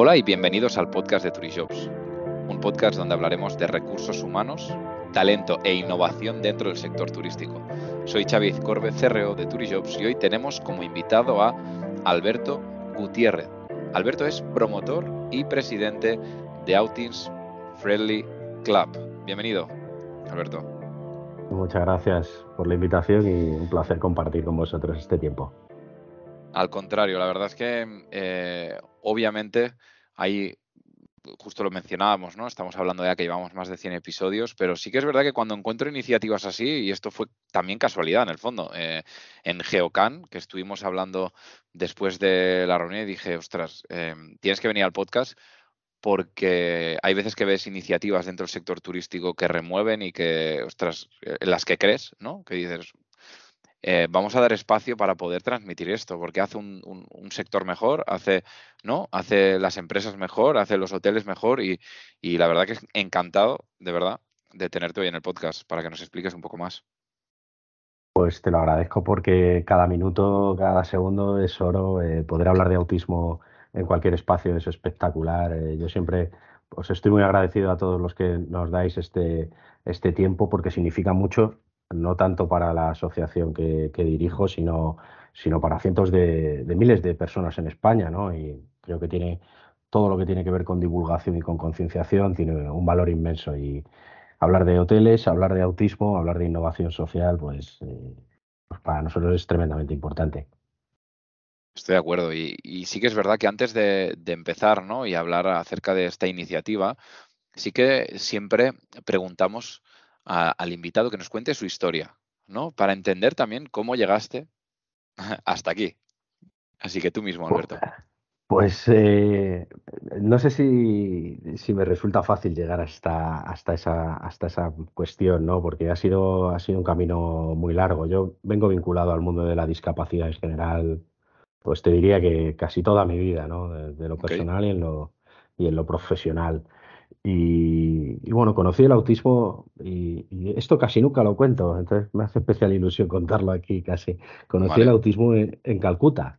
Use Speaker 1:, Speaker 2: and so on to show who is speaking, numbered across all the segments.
Speaker 1: Hola y bienvenidos al podcast de Turijobs, un podcast donde hablaremos de recursos humanos, talento e innovación dentro del sector turístico. Soy Xavi Corbe, CRO de Turijobs y hoy tenemos como invitado a Alberto Gutiérrez. Alberto es promotor y presidente de Outings Friendly Club. Bienvenido, Alberto.
Speaker 2: Muchas gracias por la invitación y un placer compartir con vosotros este tiempo.
Speaker 1: Al contrario, la verdad es que eh, obviamente hay, justo lo mencionábamos, ¿no? Estamos hablando ya que llevamos más de 100 episodios, pero sí que es verdad que cuando encuentro iniciativas así, y esto fue también casualidad en el fondo, eh, en Geocan, que estuvimos hablando después de la reunión, y dije, ostras, eh, tienes que venir al podcast porque hay veces que ves iniciativas dentro del sector turístico que remueven y que, ostras, en las que crees, ¿no? Que dices, eh, vamos a dar espacio para poder transmitir esto, porque hace un, sector mejor, hace, ¿no? hace las empresas mejor, hace los hoteles mejor y, la verdad que es encantado, de verdad, de tenerte hoy en el podcast para que nos expliques un poco más.
Speaker 2: Pues te lo agradezco porque cada minuto, cada segundo es oro. Eh, poder hablar de autismo en cualquier espacio es espectacular. Eh, yo siempre os estoy muy agradecido a todos los que nos dais este, este tiempo porque significa mucho no tanto para la asociación que, dirijo, sino, sino para cientos de, miles de personas en España, ¿no? Y creo que tiene todo lo que tiene que ver con divulgación y con concienciación tiene un valor inmenso y hablar de hoteles, hablar de autismo, hablar de innovación social, pues, eh, pues para nosotros es tremendamente importante.
Speaker 1: Estoy de acuerdo. Y, sí que es verdad que antes de, de, empezar ¿no? y hablar acerca de esta iniciativa, sí que siempre preguntamos al invitado que nos cuente su historia, ¿no? Para entender también cómo llegaste hasta aquí. Así que tú mismo, Alberto.
Speaker 2: Pues eh, no sé si, si, me resulta fácil llegar hasta, hasta, esa, hasta esa cuestión, ¿no? Porque ha sido, ha sido un camino muy largo. Yo vengo vinculado al mundo de la discapacidad en general, pues te diría que casi toda mi vida, ¿no? De, lo personal y en lo, y en lo profesional. Y, bueno, conocí el autismo y, esto casi nunca lo cuento, entonces me hace especial ilusión contarlo aquí casi. Conocí el autismo en, Calcuta,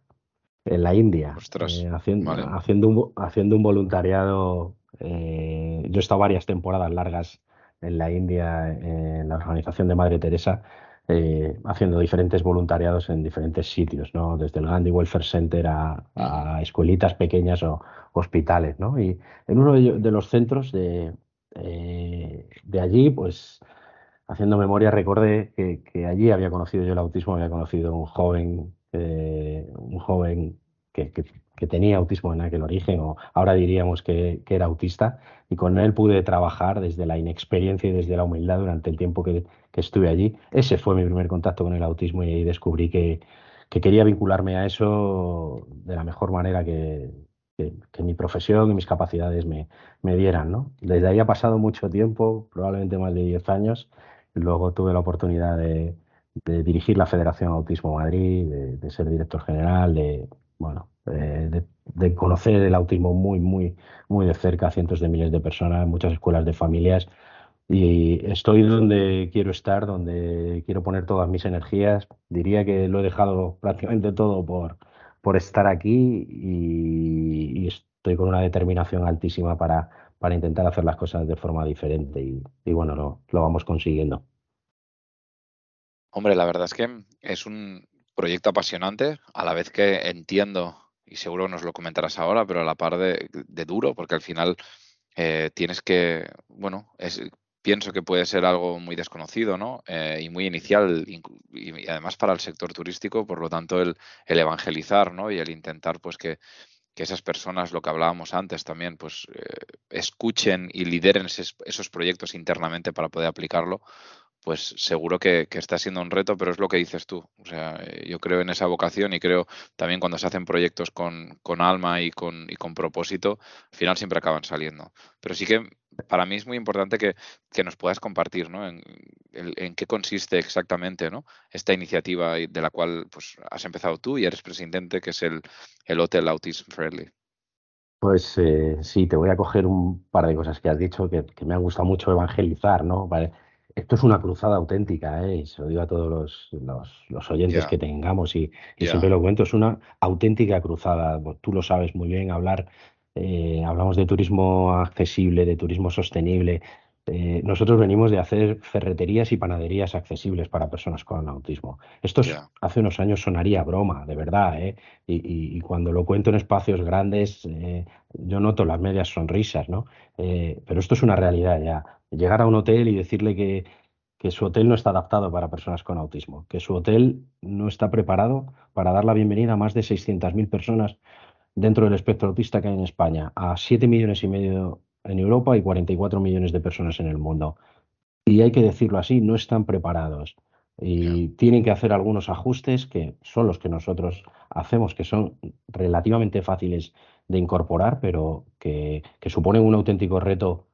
Speaker 2: en la India, eh, haciendo, haciendo, un, haciendo un voluntariado. Eh, yo he estado varias temporadas largas en la India, en la organización de Madre Teresa, eh, haciendo diferentes voluntariados en diferentes sitios, ¿no? Desde el Gandhi Welfare Center a, escuelitas pequeñas o hospitales, ¿no? Y en uno de, los centros de, eh, de allí, pues haciendo memoria, recordé que, allí había conocido yo el autismo, había conocido un joven, eh, un joven que, tenía autismo en aquel origen, o ahora diríamos que, era autista, y con él pude trabajar desde la inexperiencia y desde la humildad durante el tiempo que, estuve allí. Ese fue mi primer contacto con el autismo y ahí descubrí que, quería vincularme a eso de la mejor manera que, mi profesión y mis capacidades me, dieran. ¿no? Desde ahí ha pasado mucho tiempo, probablemente más de 10 años. Luego tuve la oportunidad de, dirigir la Federación Autismo Madrid, de, ser director general, de, bueno, de, conocer el autismo muy, muy, muy de cerca, cientos de miles de personas, muchas escuelas de familias. Y estoy donde quiero estar, donde quiero poner todas mis energías. Diría que lo he dejado prácticamente todo por, por estar aquí y, estoy con una determinación altísima para, para intentar hacer las cosas de forma diferente y, bueno, lo, lo vamos consiguiendo.
Speaker 1: Hombre, la verdad es que es un proyecto apasionante, a la vez que entiendo, y seguro nos lo comentarás ahora, pero a la par de, duro, porque al final eh, tienes que, bueno, es, pienso que puede ser algo muy desconocido, ¿no? Eh, y muy inicial, y, además para el sector turístico, por lo tanto, el, el evangelizar, ¿no? Y el intentar, pues, que, que, esas personas, lo que hablábamos antes también, pues, eh, escuchen y lideren esos proyectos internamente para poder aplicarlo, pues seguro que, está siendo un reto, pero es lo que dices tú. O sea, eh, yo creo en esa vocación y creo también cuando se hacen proyectos con, alma y con, y con propósito, al final siempre acaban saliendo. Pero sí que para mí es muy importante que, nos puedas compartir ¿no? en, en, qué consiste exactamente ¿no? esta iniciativa de la cual pues, has empezado tú y eres presidente, que es el, el Hotel Autism Friendly.
Speaker 2: Pues eh, sí, te voy a coger un par de cosas que has dicho que, me ha gustado mucho evangelizar, ¿no? Vale esto es una cruzada auténtica, ¿eh? se lo digo a todos los, oyentes que tengamos y, siempre lo cuento, es una auténtica cruzada. Tú lo sabes muy bien, hablar eh, hablamos de turismo accesible, de turismo sostenible. Eh, nosotros venimos de hacer ferreterías y panaderías accesibles para personas con autismo. Esto hace unos años sonaría broma, de verdad, ¿eh? y, cuando lo cuento en espacios grandes, yo noto las medias sonrisas, ¿no? pero esto es una realidad ya. Llegar a un hotel y decirle que, que su hotel no está adaptado para personas con autismo, que su hotel no está preparado para dar la bienvenida a más de 600.000 personas dentro del espectro autista que hay en España, a 7 millones y medio en Europa y 44 millones de personas en el mundo. Y hay que decirlo así, no están preparados. Y tienen que hacer algunos ajustes que son los que nosotros hacemos, que son relativamente fáciles de incorporar, pero que, suponen un auténtico reto,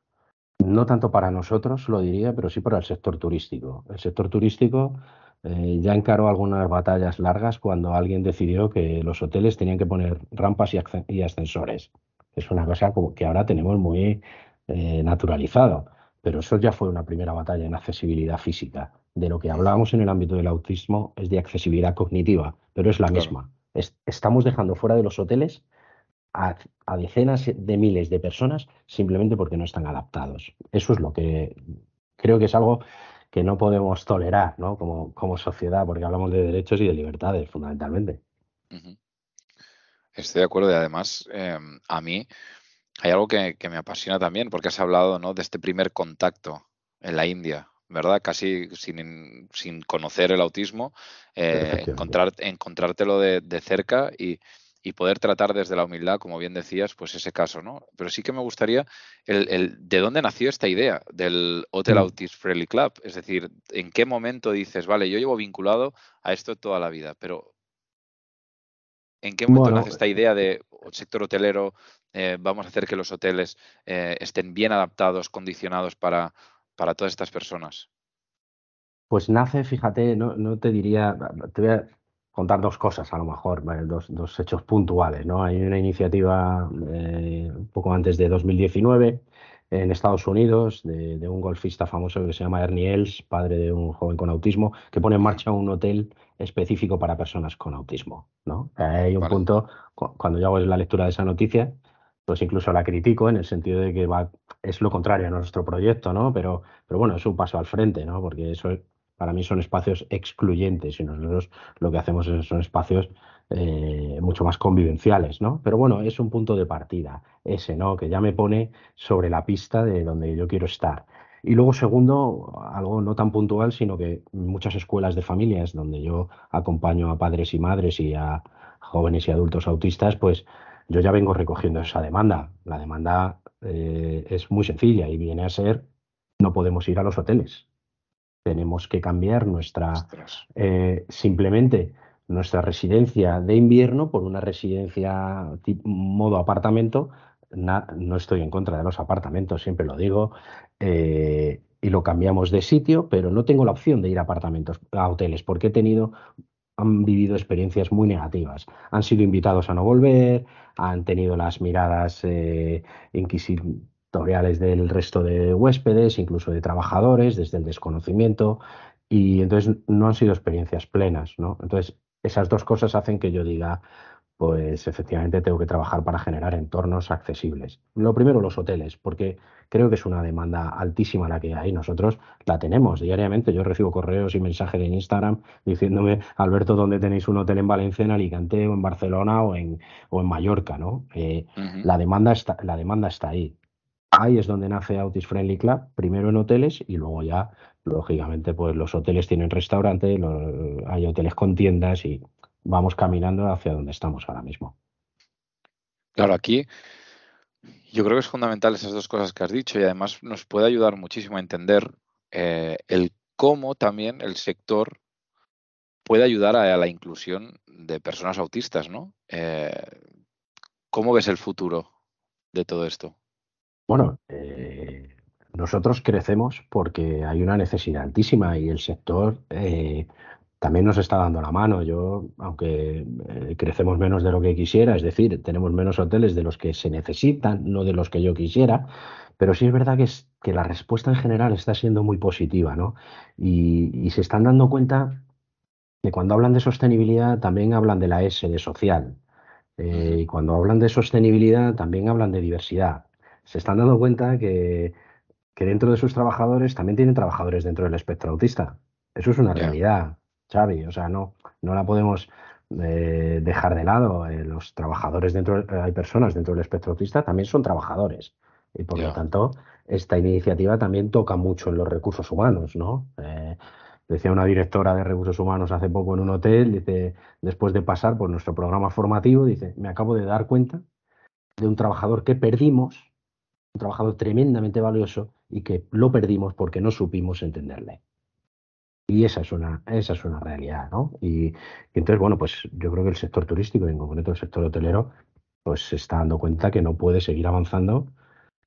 Speaker 2: no tanto para nosotros, lo diría, pero sí para el sector turístico. El sector turístico eh, ya encaró algunas batallas largas cuando alguien decidió que los hoteles tenían que poner rampas y, ascensores. Es una cosa que ahora tenemos muy eh, naturalizado, pero eso ya fue una primera batalla en accesibilidad física. De lo que hablábamos en el ámbito del autismo es de accesibilidad cognitiva, pero es la misma. estamos dejando fuera de los hoteles a, decenas de miles de personas simplemente porque no están adaptados. Eso es lo que creo que es algo que no podemos tolerar ¿no? Como, como sociedad, porque hablamos de derechos y de libertades, fundamentalmente.
Speaker 1: Estoy de acuerdo y además em, a mí hay algo que, me apasiona también, porque has hablado ¿no? de este primer contacto en la India, ¿verdad? Casi sin, sin conocer el autismo, eh, encontrar, encontrártelo de, de cerca y, y poder tratar desde la humildad, como bien decías, pues ese caso, ¿no? Pero sí que me gustaría el, de dónde nació esta idea del Hotel mm. Autism Friendly Club, es decir, en qué momento dices, vale, yo llevo vinculado a esto toda la vida, pero ¿en qué momento nace esta idea de sector hotelero, eh, vamos a hacer que los hoteles eh, estén bien adaptados, condicionados para, para todas estas personas?
Speaker 2: Pues nace, fíjate, no, no te diría, te voy a, contar dos cosas, a lo mejor, dos, dos hechos puntuales. ¿no? Hay una iniciativa eh, un poco antes de 2019 en Estados Unidos de, un golfista famoso que se llama Ernie Els, padre de un joven con autismo, que pone en marcha un hotel específico para personas con autismo. ¿no? Hay un punto, cuando yo hago la lectura de esa noticia, pues incluso la critico en el sentido de que va, es lo contrario a nuestro proyecto, ¿no? Pero, pero bueno, es un paso al frente, ¿no? Porque eso para mí son espacios excluyentes y nosotros lo que hacemos son espacios eh, mucho más convivenciales, ¿no? Pero bueno, es un punto de partida ese, ¿no? Que ya me pone sobre la pista de donde yo quiero estar. Y luego, segundo, algo no tan puntual, sino que muchas escuelas de familias donde yo acompaño a padres y madres y a jóvenes y adultos autistas, pues yo ya vengo recogiendo esa demanda. La demanda eh, es muy sencilla y viene a ser no podemos ir a los hoteles tenemos que cambiar nuestra eh, simplemente nuestra residencia de invierno por una residencia modo apartamento. No estoy en contra de los apartamentos, siempre lo digo, eh, y lo cambiamos de sitio, pero no tengo la opción de ir a apartamentos, a hoteles, porque he tenido, han vivido experiencias muy negativas. Han sido invitados a no volver, han tenido las miradas eh, del resto de huéspedes, incluso de trabajadores, desde el desconocimiento, y entonces no han sido experiencias plenas. Entonces, esas dos cosas hacen que yo diga, pues efectivamente tengo que trabajar para generar entornos accesibles. Lo primero, los hoteles, porque creo que es una demanda altísima la que hay. Nosotros la tenemos diariamente. Yo recibo correos y mensajes en Instagram diciéndome, Alberto, ¿dónde tenéis un hotel en Valencia, en Alicante o en Barcelona o en, o en Mallorca? ¿no? Eh, la, demanda está, la demanda está ahí. Ahí es donde nace Autis Friendly Club, primero en hoteles y luego ya, lógicamente, pues los hoteles tienen restaurante, hay hoteles con tiendas y vamos caminando hacia donde estamos ahora mismo.
Speaker 1: Claro, aquí yo creo que es fundamental esas dos cosas que has dicho y además nos puede ayudar muchísimo a entender eh, el cómo también el sector puede ayudar a, la inclusión de personas autistas, ¿no? Eh, ¿Cómo ves el futuro de todo esto?
Speaker 2: Bueno, eh, nosotros crecemos porque hay una necesidad altísima y el sector eh, también nos está dando la mano. Yo, aunque eh, crecemos menos de lo que quisiera, es decir, tenemos menos hoteles de los que se necesitan, no de los que yo quisiera, pero sí es verdad que, es, que la respuesta en general está siendo muy positiva, ¿no? Y, y se están dando cuenta que cuando hablan de sostenibilidad también hablan de la S de social. Eh, y cuando hablan de sostenibilidad, también hablan de diversidad. Se están dando cuenta que, que dentro de sus trabajadores también tienen trabajadores dentro del espectro autista. Eso es una realidad, Xavi. O sea, no, no la podemos eh, dejar de lado. Eh, los trabajadores dentro, hay personas dentro del espectro autista, también son trabajadores. Y por lo tanto, esta iniciativa también toca mucho en los recursos humanos, ¿no? Decía una directora de recursos humanos hace poco en un hotel, dice, después de pasar por nuestro programa formativo, dice, me acabo de dar cuenta de un trabajador que perdimos, un trabajador tremendamente valioso y que lo perdimos porque no supimos entenderle. Y esa es una, esa es una realidad, ¿no? Y, entonces, bueno, pues yo creo que el sector turístico, en concreto el sector hotelero, pues se está dando cuenta que no puede seguir avanzando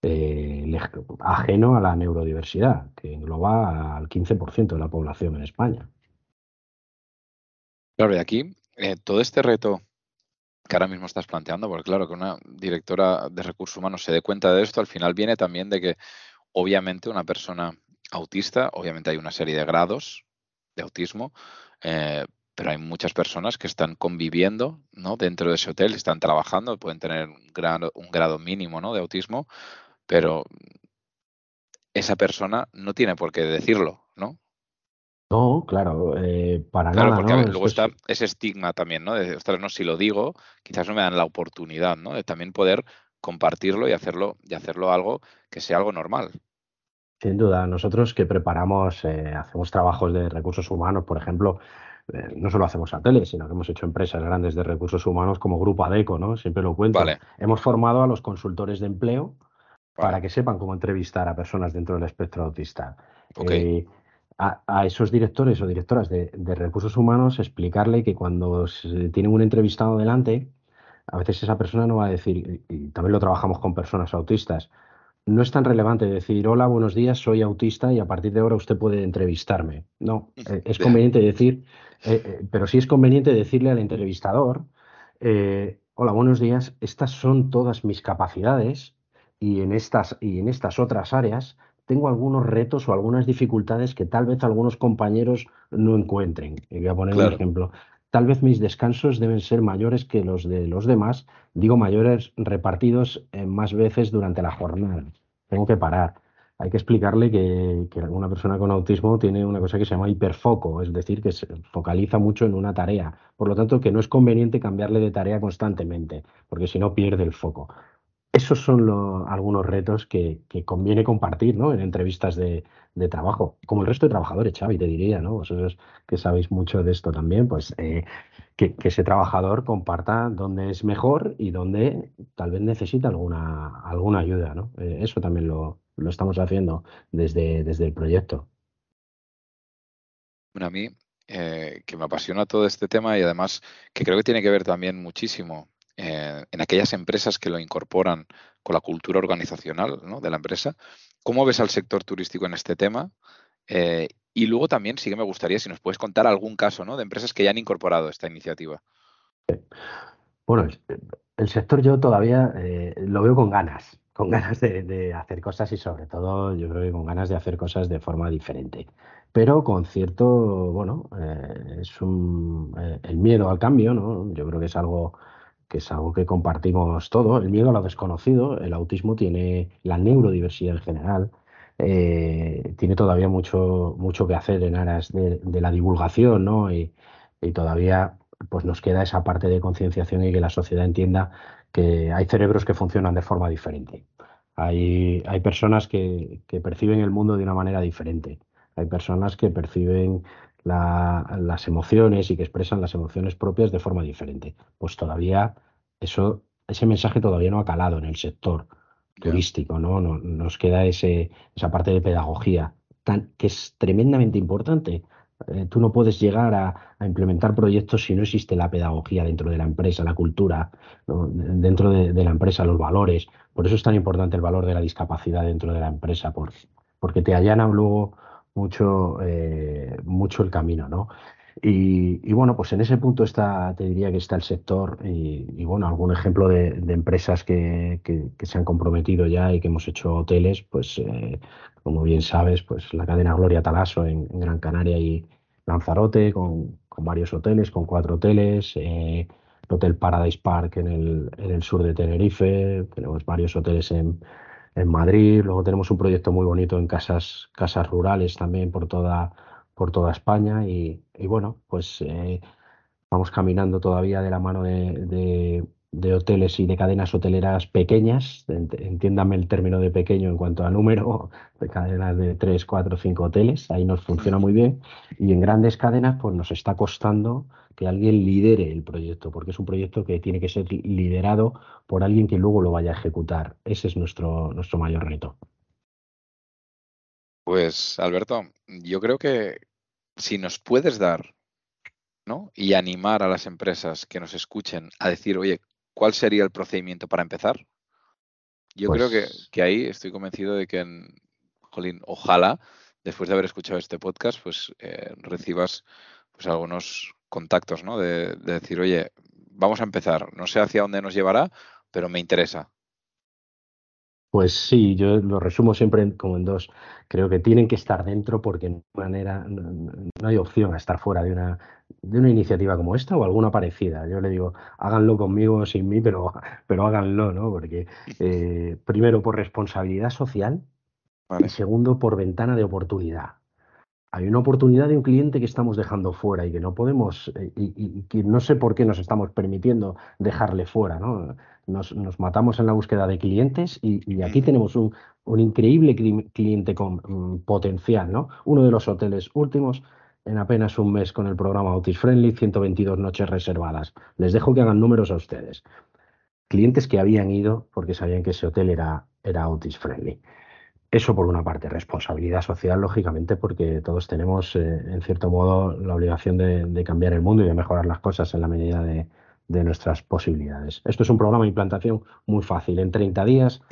Speaker 2: eh, ajeno a la neurodiversidad, que engloba al 15% de la población en España.
Speaker 1: Claro, y aquí eh, todo este reto que ahora mismo estás planteando, porque claro, que una directora de recursos humanos se dé cuenta de esto, al final viene también de que obviamente una persona autista, obviamente hay una serie de grados de autismo, eh, pero hay muchas personas que están conviviendo ¿no? dentro de ese hotel, están trabajando, pueden tener un grado, un grado mínimo ¿no? de autismo, pero esa persona no tiene por qué decirlo, ¿no?
Speaker 2: No, claro, eh, para
Speaker 1: claro,
Speaker 2: nada.
Speaker 1: Porque
Speaker 2: ¿no?
Speaker 1: luego está ese estigma también, ¿no? De, ostras, no, si lo digo, quizás no me dan la oportunidad, ¿no? De también poder compartirlo y hacerlo, y hacerlo algo que sea algo normal.
Speaker 2: Sin duda, nosotros que preparamos, eh, hacemos trabajos de recursos humanos, por ejemplo, eh, no solo hacemos a tele, sino que hemos hecho empresas grandes de recursos humanos como Grupo ADECO, ¿no? Siempre lo cuento. Hemos formado a los consultores de empleo para que sepan cómo entrevistar a personas dentro del espectro autista. Eh, a, esos directores o directoras de, recursos humanos explicarle que cuando tienen un entrevistado delante, a veces esa persona no va a decir, y también lo trabajamos con personas autistas, no es tan relevante decir, hola, buenos días, soy autista y a partir de ahora usted puede entrevistarme. No, eh, es conveniente decir, eh, pero sí es conveniente decirle al entrevistador, hola, buenos días, estas son todas mis capacidades, y en estas, y en estas otras áreas tengo algunos retos o algunas dificultades que tal vez algunos compañeros no encuentren. Y voy a poner un ejemplo. Tal vez mis descansos deben ser mayores que los de los demás, digo mayores repartidos más veces durante la jornada. Tengo que parar. Hay que explicarle que, que una persona con autismo tiene una cosa que se llama hiperfoco, es decir, que se focaliza mucho en una tarea. Por lo tanto, que no es conveniente cambiarle de tarea constantemente, porque si no pierde el foco esos son algunos retos que, conviene compartir ¿no? en entrevistas de, trabajo, como el resto de trabajadores, Xavi, te diría, ¿no? Vosotros que sabéis mucho de esto también, pues eh, que, ese trabajador comparta dónde es mejor y dónde tal vez necesita alguna, alguna ayuda, ¿no? Eh, eso también lo, estamos haciendo desde, desde el proyecto.
Speaker 1: Bueno, a mí, eh, que me apasiona todo este tema y además que creo que tiene que ver también muchísimo eh, en aquellas empresas que lo incorporan con la cultura organizacional de la empresa. ¿Cómo ves al sector turístico en este tema? Eh, y luego también sí que me gustaría si nos puedes contar algún caso de empresas que ya han incorporado esta iniciativa.
Speaker 2: Bueno, el sector yo todavía eh, lo veo con ganas, con ganas de, hacer cosas y sobre todo yo creo que con ganas de hacer cosas de forma diferente. Pero con cierto, bueno, es el miedo al cambio, ¿no? Yo creo que es algo que es algo que compartimos todo, el miedo a lo desconocido, el autismo tiene la neurodiversidad en general, eh, tiene todavía mucho, mucho que hacer en aras de, la divulgación, ¿no? Y, todavía pues nos queda esa parte de concienciación y que la sociedad entienda que hay cerebros que funcionan de forma diferente. Hay, hay personas que, que perciben el mundo de una manera diferente. Hay personas que perciben las emociones y que expresan las emociones propias de forma diferente. Pues todavía eso, ese mensaje todavía no ha calado en el sector turístico, ¿no? Nos queda ese, esa parte de pedagogía tan, que es tremendamente importante. Eh, tú no puedes llegar a, implementar proyectos si no existe la pedagogía dentro de la empresa, la cultura, dentro de, la empresa, los valores. Por eso es tan importante el valor de la discapacidad dentro de la empresa, porque te allana luego mucho, eh, mucho el camino, ¿no? Y, bueno, pues en ese punto está, te diría que está el sector y, bueno, algún ejemplo de, empresas que, se han comprometido ya y que hemos hecho hoteles, pues eh, como bien sabes, pues la cadena Gloria Talaso en, Gran Canaria y Lanzarote con, varios hoteles, con cuatro hoteles, eh, Hotel Paradise Park en el, en el sur de Tenerife, tenemos varios hoteles en, en Madrid, luego tenemos un proyecto muy bonito en casas, casas rurales también por toda, por toda España y, y bueno, pues eh, vamos caminando todavía de la mano de, de hoteles y de cadenas hoteleras pequeñas, entiéndame el término de pequeño en cuanto a número, de cadenas de 3, 4, 5 hoteles, ahí nos funciona muy bien, y en grandes cadenas pues nos está costando que alguien lidere el proyecto, porque es un proyecto que tiene que ser liderado por alguien que luego lo vaya a ejecutar. Ese es nuestro, nuestro mayor reto.
Speaker 1: Pues Alberto, yo creo que si nos puedes dar ¿no? y animar a las empresas que nos escuchen a decir, oye, ¿cuál sería el procedimiento para empezar? Yo creo que, pues que, ahí estoy convencido de que, en, jolín, ojalá, después de haber escuchado este podcast, pues eh, recibas pues algunos contactos, ¿no? De, de, decir, oye, vamos a empezar. No sé hacia dónde nos llevará, pero me interesa.
Speaker 2: Pues sí, yo lo resumo siempre como en dos. Creo que tienen que estar dentro porque de manera no, hay opción a estar fuera de una, de una iniciativa como esta o alguna parecida. Yo le digo, háganlo conmigo o sin mí, pero, pero háganlo, ¿no? Porque eh, primero por responsabilidad social y segundo por ventana de oportunidad hay una oportunidad de un cliente que estamos dejando fuera y que no podemos, eh, y, que no sé por qué nos estamos permitiendo dejarle fuera, ¿no? Nos, matamos en la búsqueda de clientes y, aquí tenemos un, increíble cliente con mm, potencial, ¿no? Uno de los hoteles últimos en apenas un mes con el programa Autis Friendly, 122 noches reservadas. Les dejo que hagan números a ustedes. Clientes que habían ido porque sabían que ese hotel era, era Autis Friendly. Eso por una parte, responsabilidad social, lógicamente, porque todos tenemos, eh, en cierto modo, la obligación de, cambiar el mundo y de mejorar las cosas en la medida de, nuestras posibilidades. Esto es un programa de implantación muy fácil. En 30 días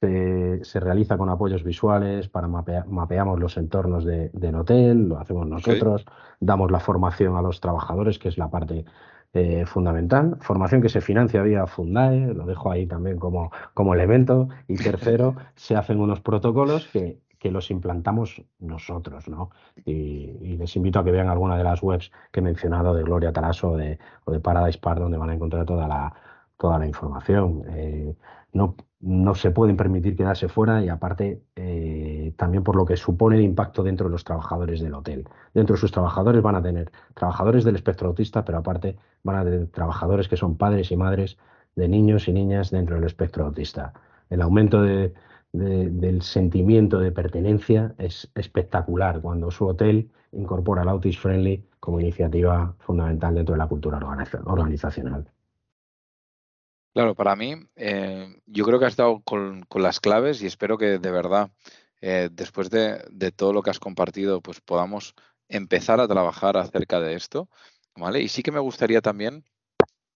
Speaker 2: se, realiza con apoyos visuales, para mapeamos los entornos del hotel, lo hacemos nosotros, damos la formación a los trabajadores, que es la parte eh, fundamental. Formación que se financia vía Fundae, lo dejo ahí también como, como elemento. Y tercero, se hacen unos protocolos que, que los implantamos nosotros, ¿no? Y, les invito a que vean alguna de las webs que he mencionado de Gloria Taraso de, o de Paradise Park, donde van a encontrar toda la, toda la información. Eh, no, no se pueden permitir quedarse fuera y aparte eh, también por lo que supone el impacto dentro de los trabajadores del hotel. Dentro de sus trabajadores van a tener trabajadores del espectro autista, pero aparte van a tener trabajadores que son padres y madres de niños y niñas dentro del espectro autista. El aumento del sentimiento de pertenencia es espectacular cuando su hotel incorpora el Autis Friendly como iniciativa fundamental dentro de la cultura organizacional.
Speaker 1: Claro, para mí, eh, yo creo que has estado con, las claves y espero que de verdad, eh, después de, todo lo que has compartido, pues podamos empezar a trabajar acerca de esto, ¿vale? Y sí que me gustaría también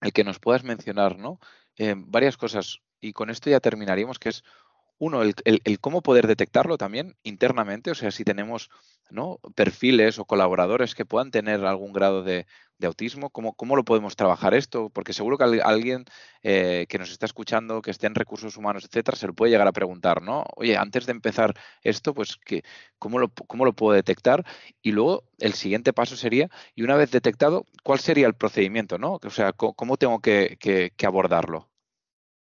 Speaker 1: el que nos puedas mencionar, ¿no? Eh, varias cosas, y con esto ya terminaríamos, que es uno, el, cómo poder detectarlo también internamente, o sea, si tenemos ¿no? perfiles o colaboradores que puedan tener algún grado de, autismo, ¿cómo, ¿cómo, lo podemos trabajar esto? Porque seguro que alguien eh, que nos está escuchando, que esté en recursos humanos, etcétera, se lo puede llegar a preguntar, ¿no? Oye, antes de empezar esto, pues, que, ¿cómo, lo, ¿cómo lo puedo detectar? Y luego el siguiente paso sería, y una vez detectado, ¿cuál sería el procedimiento, ¿no? O sea, ¿cómo, tengo que abordarlo?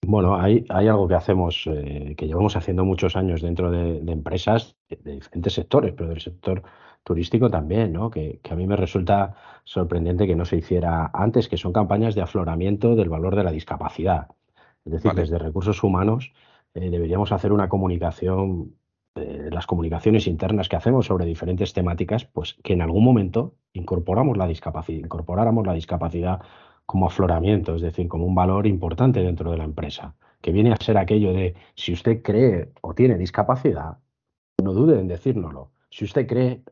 Speaker 2: Bueno, hay, hay algo que hacemos, eh, que llevamos haciendo muchos años dentro de, empresas de, diferentes sectores, pero del sector turístico también, ¿no? Que, a mí me resulta sorprendente que no se hiciera antes, que son campañas de afloramiento del valor de la discapacidad. Es decir, desde recursos humanos eh, deberíamos hacer una comunicación, eh, las comunicaciones internas que hacemos sobre diferentes temáticas, pues que en algún momento incorporamos la discapacidad, incorporáramos la discapacidad como afloramiento, es decir, como un valor importante dentro de la empresa, que viene a ser aquello de si usted cree o tiene discapacidad, no dude en decírnoslo. Si usted cree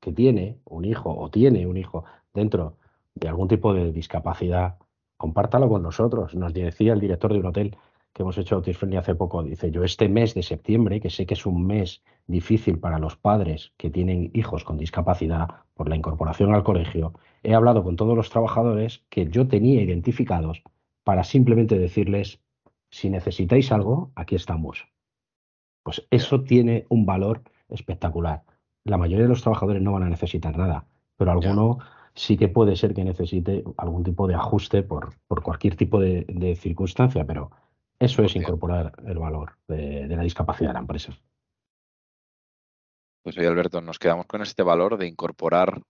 Speaker 2: que tiene un hijo o tiene un hijo dentro de algún tipo de discapacidad, compártalo con nosotros. Nos decía el director de un hotel que hemos hecho Autis hace poco, dice, yo este mes de septiembre, que sé que es un mes difícil para los padres que tienen hijos con discapacidad por la incorporación al colegio, he hablado con todos los trabajadores que yo tenía identificados para simplemente decirles, si necesitáis algo, aquí estamos. Pues eso tiene un valor espectacular. La mayoría de los trabajadores no van a necesitar nada, pero alguno sí que puede ser que necesite algún tipo de ajuste por, por cualquier tipo de, circunstancia, pero eso es incorporar el valor de, la discapacidad de la empresa.
Speaker 1: Pues hoy, Alberto, nos quedamos con este valor de incorporar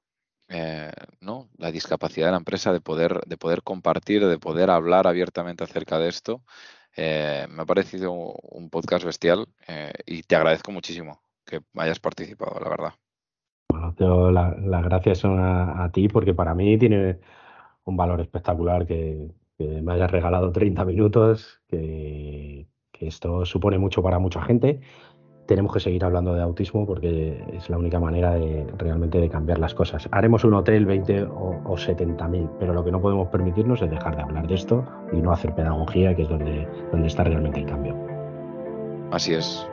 Speaker 1: eh, ¿no? la discapacidad de la empresa, de poder, de poder compartir, de poder hablar abiertamente acerca de esto. Eh, me ha parecido un podcast bestial eh, y te agradezco muchísimo que hayas participado, la verdad.
Speaker 2: Bueno, las gracias son a, ti porque para mí tiene un valor espectacular que, me hayas regalado 30 minutos, que, esto supone mucho para mucha gente. Tenemos que seguir hablando de autismo porque es la única manera de realmente de cambiar las cosas. Haremos un hotel 20 o, o 70 mil, pero lo que no podemos permitirnos es dejar de hablar de esto y no hacer pedagogía, que es donde, donde está realmente el cambio.
Speaker 1: Así es.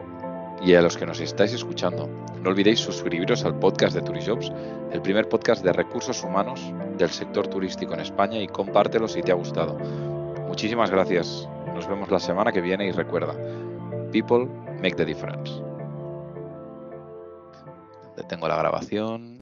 Speaker 1: Y a los que nos estáis escuchando, no olvidéis suscribiros al podcast de Turijobs, el primer podcast de recursos humanos del sector turístico en España y compártelo si te ha gustado. Muchísimas gracias. Nos vemos la semana que viene y recuerda, people make the difference. Detengo la grabación.